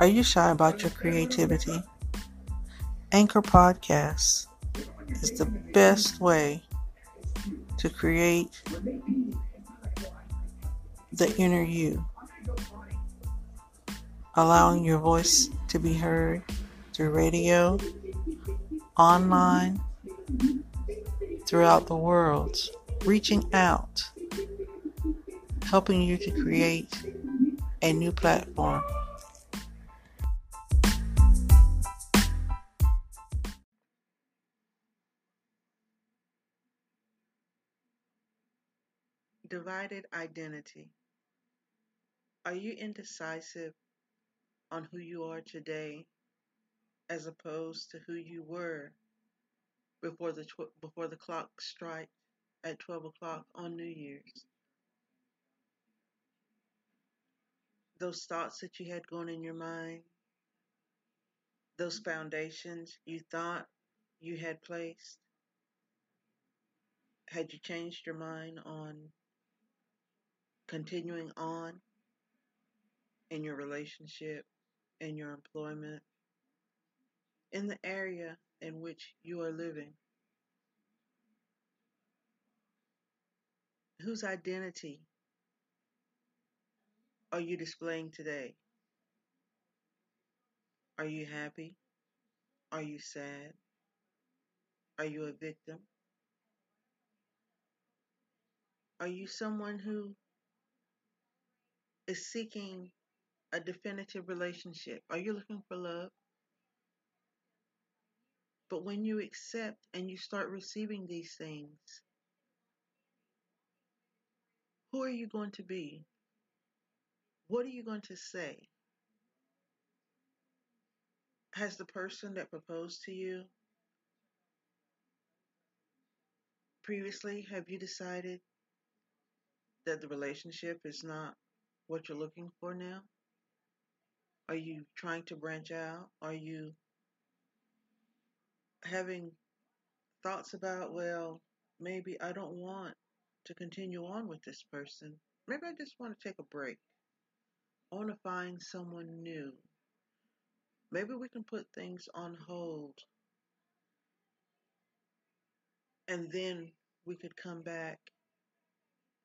Are you shy about your creativity? Anchor Podcasts is the best way to create the inner you, allowing your voice to be heard through radio, online, throughout the world, reaching out, helping you to create a new platform. Divided identity. Are you indecisive on who you are today as opposed to who you were before the tw- before the clock strike at 12 o'clock on New Year's? Those thoughts that you had going in your mind, those foundations you thought you had placed, had you changed your mind on continuing on in your relationship, in your employment, in the area in which you are living? Whose identity are you displaying today? Are you happy? Are you sad? Are you a victim? Are you someone who is seeking a definitive relationship? Are you looking for love? But when you accept and you start receiving these things, who are you going to be? What are you going to say? Has the person that proposed to you previously, have you decided that the relationship is not what you're looking for now? Are you trying to branch out? Are you having thoughts about, well, maybe I don't want to continue on with this person. Maybe I just want to take a break. I want to find someone new. Maybe we can put things on hold and then we could come back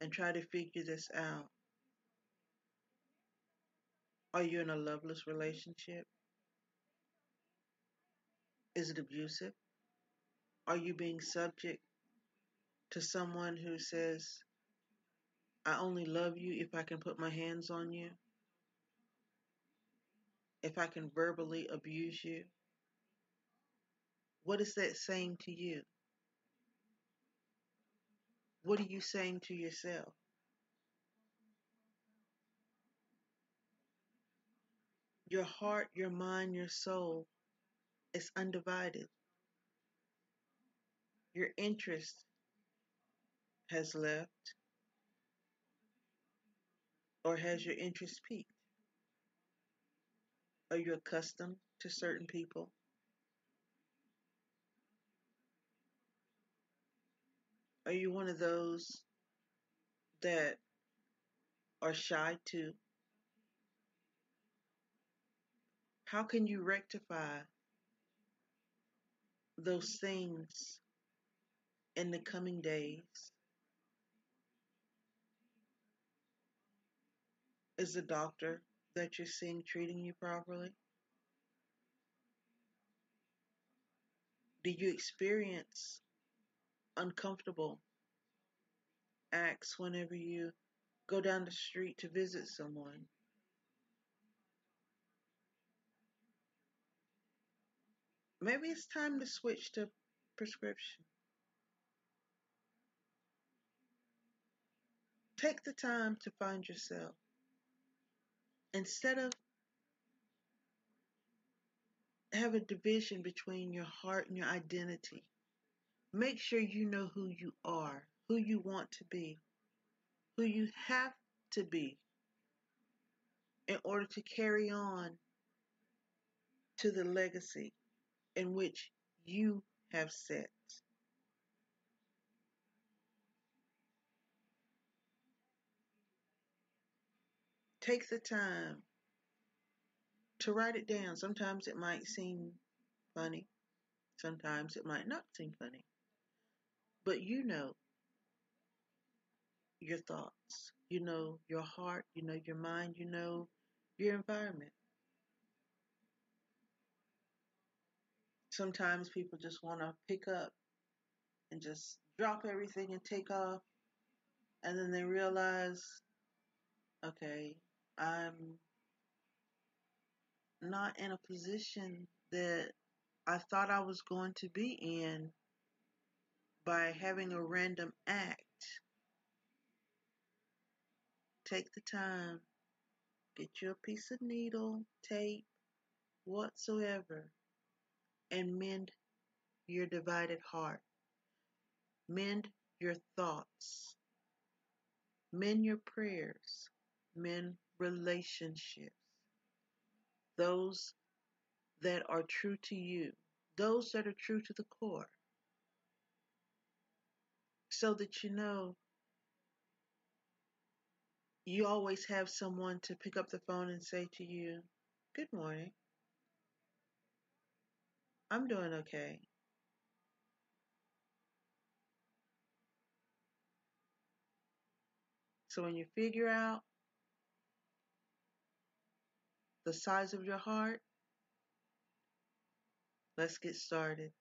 and try to figure this out. Are you in a loveless relationship? Is it abusive? Are you being subject to someone who says, I only love you if I can put my hands on you? If I can verbally abuse you? What is that saying to you? What are you saying to yourself? Your heart, your mind, your soul is undivided. Your interest has left, or has your interest peaked? Are you accustomed to certain people? Are you one of those that are shy too? How can you rectify those things in the coming days? Is the doctor that you're seeing treating you properly? Do you experience uncomfortable acts whenever you go down the street to visit someone? Maybe it's time to switch to prescription. Take the time to find yourself. Instead of have a division between your heart and your identity, make sure you know who you are, who you want to be, who you have to be in order to carry on to the legacy in which you have set. Take the time to write it down. Sometimes it might seem funny, sometimes it might not seem funny. But you know your thoughts, you know your heart, you know your mind, you know your environment. Sometimes people just want to pick up and just drop everything and take off, and then they realize, okay, I'm not in a position that I thought I was going to be in by having a random act. Take the time, get you a piece of needle, tape, whatsoever, and mend your divided heart. Mend your thoughts. Mend your prayers. Mend relationships. Those that are true to you. Those that are true to the core. So that you know you always have someone to pick up the phone and say to you, Good morning. I'm doing okay. So when you figure out the size of your heart, let's get started.